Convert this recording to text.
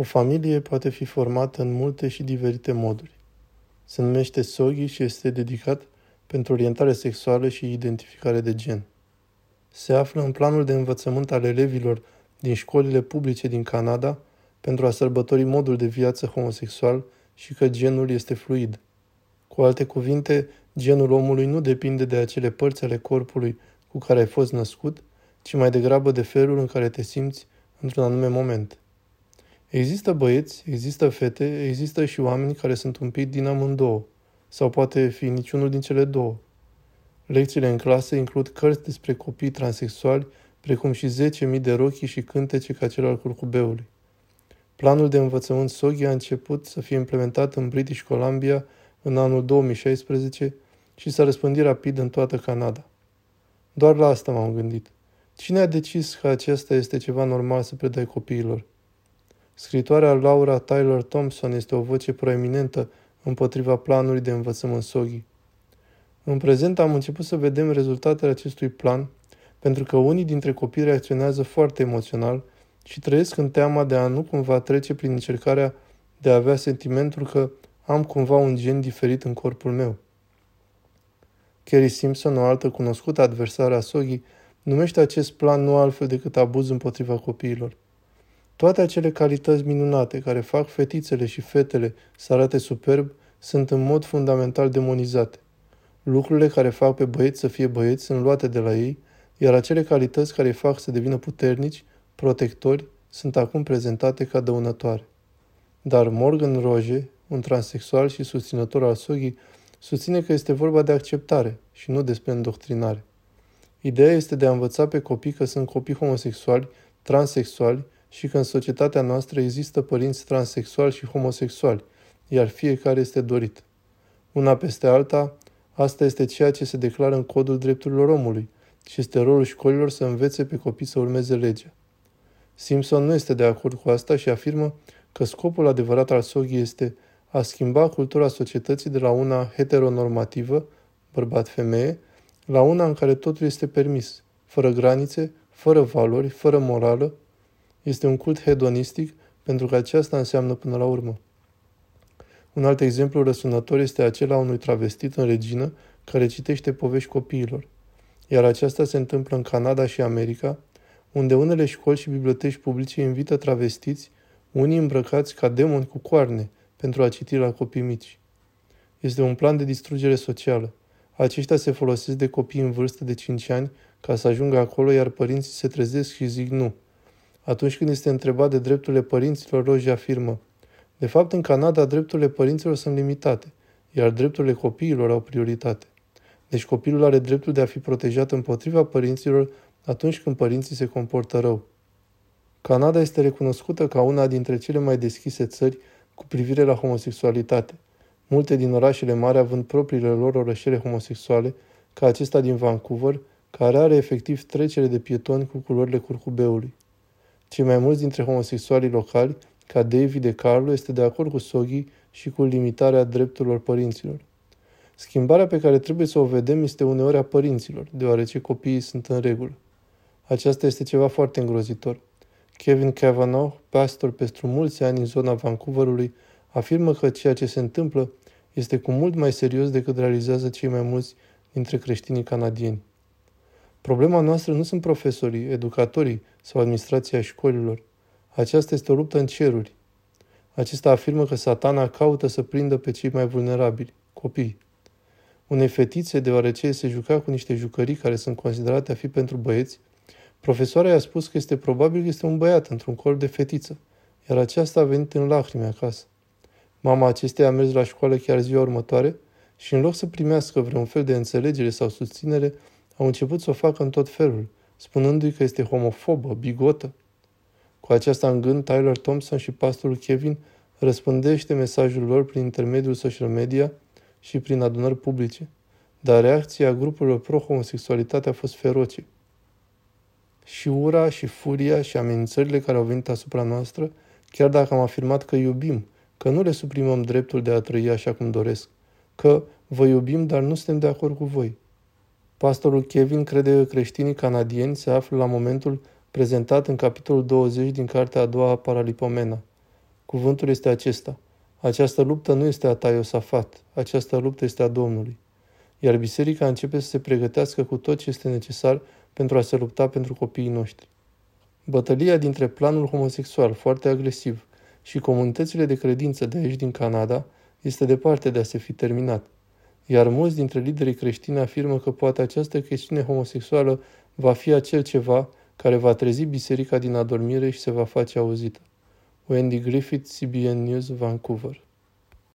O familie poate fi formată în multe și diferite moduri. Se numește SOGI și este dedicat pentru orientare sexuală și identificare de gen. Se află în planul de învățământ al elevilor din școlile publice din Canada pentru a sărbători modul de viață homosexual și că genul este fluid. Cu alte cuvinte, genul omului nu depinde de acele părți ale corpului cu care ai fost născut, ci mai degrabă de felul în care te simți într-un anume moment. Există băieți, există fete, există și oameni care sunt un pic din amândouă, sau poate fi niciunul din cele două. Lecțiile în clasă includ cărți despre copii transexuali, precum și 10.000 de rochii și cântece ca cel al curcubeului. Planul de învățământ SOGI a început să fie implementat în British Columbia în anul 2016 și s-a răspândit rapid în toată Canada. Doar la asta m-am gândit. Cine a decis că acesta este ceva normal să predai copiilor? Scritoarea Laura Tyler Thompson este o voce proeminentă împotriva planului de învățământ SOGI. În prezent am început să vedem rezultatele acestui plan, pentru că unii dintre copii reacționează foarte emoțional și trăiesc în teama de a nu cumva trece prin încercarea de a avea sentimentul că am cumva un gen diferit în corpul meu. Kerry Simpson, o altă cunoscută adversară a Soghi, numește acest plan nu altfel decât abuz împotriva copiilor. Toate acele calități minunate care fac fetițele și fetele să arate superb sunt în mod fundamental demonizate. Lucrurile care fac pe băieți să fie băieți sunt luate de la ei, iar acele calități care îi fac să devină puternici, protectori, sunt acum prezentate ca dăunătoare. Dar Morgan Roge, un transexual și susținător al Soghi, susține că este vorba de acceptare și nu despre îndoctrinare. Ideea este de a învăța pe copii că sunt copii homosexuali, transexuali și că în societatea noastră există părinți transexuali și homosexuali, iar fiecare este dorit. Una peste alta, asta este ceea ce se declară în codul drepturilor omului și este rolul școlilor să învețe pe copii să urmeze legea. Simpson nu este de acord cu asta și afirmă că scopul adevărat al SOGI este a schimba cultura societății de la una heteronormativă, bărbat-femeie, la una în care totul este permis, fără granițe, fără valori, fără morală. Este un cult hedonistic pentru că aceasta înseamnă până la urmă. Un alt exemplu răsunător este acela unui travestit în regină care citește povești copiilor. Iar aceasta se întâmplă în Canada și America, unde unele școli și biblioteci publice invită travestiți, unii îmbrăcați ca demoni cu coarne, pentru a citi la copii mici. Este un plan de distrugere socială. Aceștia se folosesc de copii în vârstă de 5 ani ca să ajungă acolo, iar părinții se trezesc și zic nu. Atunci când este întrebat de drepturile părinților, Roji afirmă De fapt, în Canada, drepturile părinților sunt limitate, iar drepturile copiilor au prioritate. Deci copilul are dreptul de a fi protejat împotriva părinților atunci când părinții se comportă rău. Canada este recunoscută ca una dintre cele mai deschise țări cu privire la homosexualitate, multe din orașele mari având propriile lor orășele homosexuale, ca acesta din Vancouver, care are efectiv trecere de pietoni cu culorile curcubeului. Cei mai mulți dintre homosexualii locali, ca David de Carlo, este de acord cu Soghi și cu limitarea drepturilor părinților. Schimbarea pe care trebuie să o vedem este uneori a părinților, deoarece copiii sunt în regulă. Aceasta este ceva foarte îngrozitor. Kevin Cavanaugh, pastor pentru mulți ani în zona Vancouverului, afirmă că ceea ce se întâmplă este cu mult mai serios decât realizează cei mai mulți dintre creștinii canadieni. Problema noastră nu sunt profesorii, educatorii sau administrația școlilor. Aceasta este o luptă în ceruri. Acesta afirmă că satana caută să prindă pe cei mai vulnerabili, copii. Unei fetițe, deoarece se juca cu niște jucării care sunt considerate a fi pentru băieți, Profesoara i-a spus că este probabil că este un băiat într-un corp de fetiță, iar aceasta a venit în lacrimi acasă. Mama acesteia a mers la școală chiar ziua următoare și în loc să primească vreun fel de înțelegere sau susținere, au început să o facă în tot felul, spunându-i că este homofobă, bigotă. Cu aceasta în gând, Tyler Thompson și pastorul Kevin răspândește mesajul lor prin intermediul social media și prin adunări publice, dar reacția grupurilor pro-homosexualitate a fost feroce și ura și furia și amenințările care au venit asupra noastră, chiar dacă am afirmat că iubim, că nu le suprimăm dreptul de a trăi așa cum doresc, că vă iubim, dar nu suntem de acord cu voi. Pastorul Kevin crede că creștinii canadieni se află la momentul prezentat în capitolul 20 din cartea a doua a Paralipomena. Cuvântul este acesta. Această luptă nu este a ta, Iosafat. Această luptă este a Domnului. Iar biserica începe să se pregătească cu tot ce este necesar pentru a se lupta pentru copiii noștri. Bătălia dintre planul homosexual foarte agresiv și comunitățile de credință de aici din Canada este departe de a se fi terminat, iar mulți dintre liderii creștini afirmă că poate această chestiune homosexuală va fi acel ceva care va trezi biserica din adormire și se va face auzită. Wendy Griffith, CBN News, Vancouver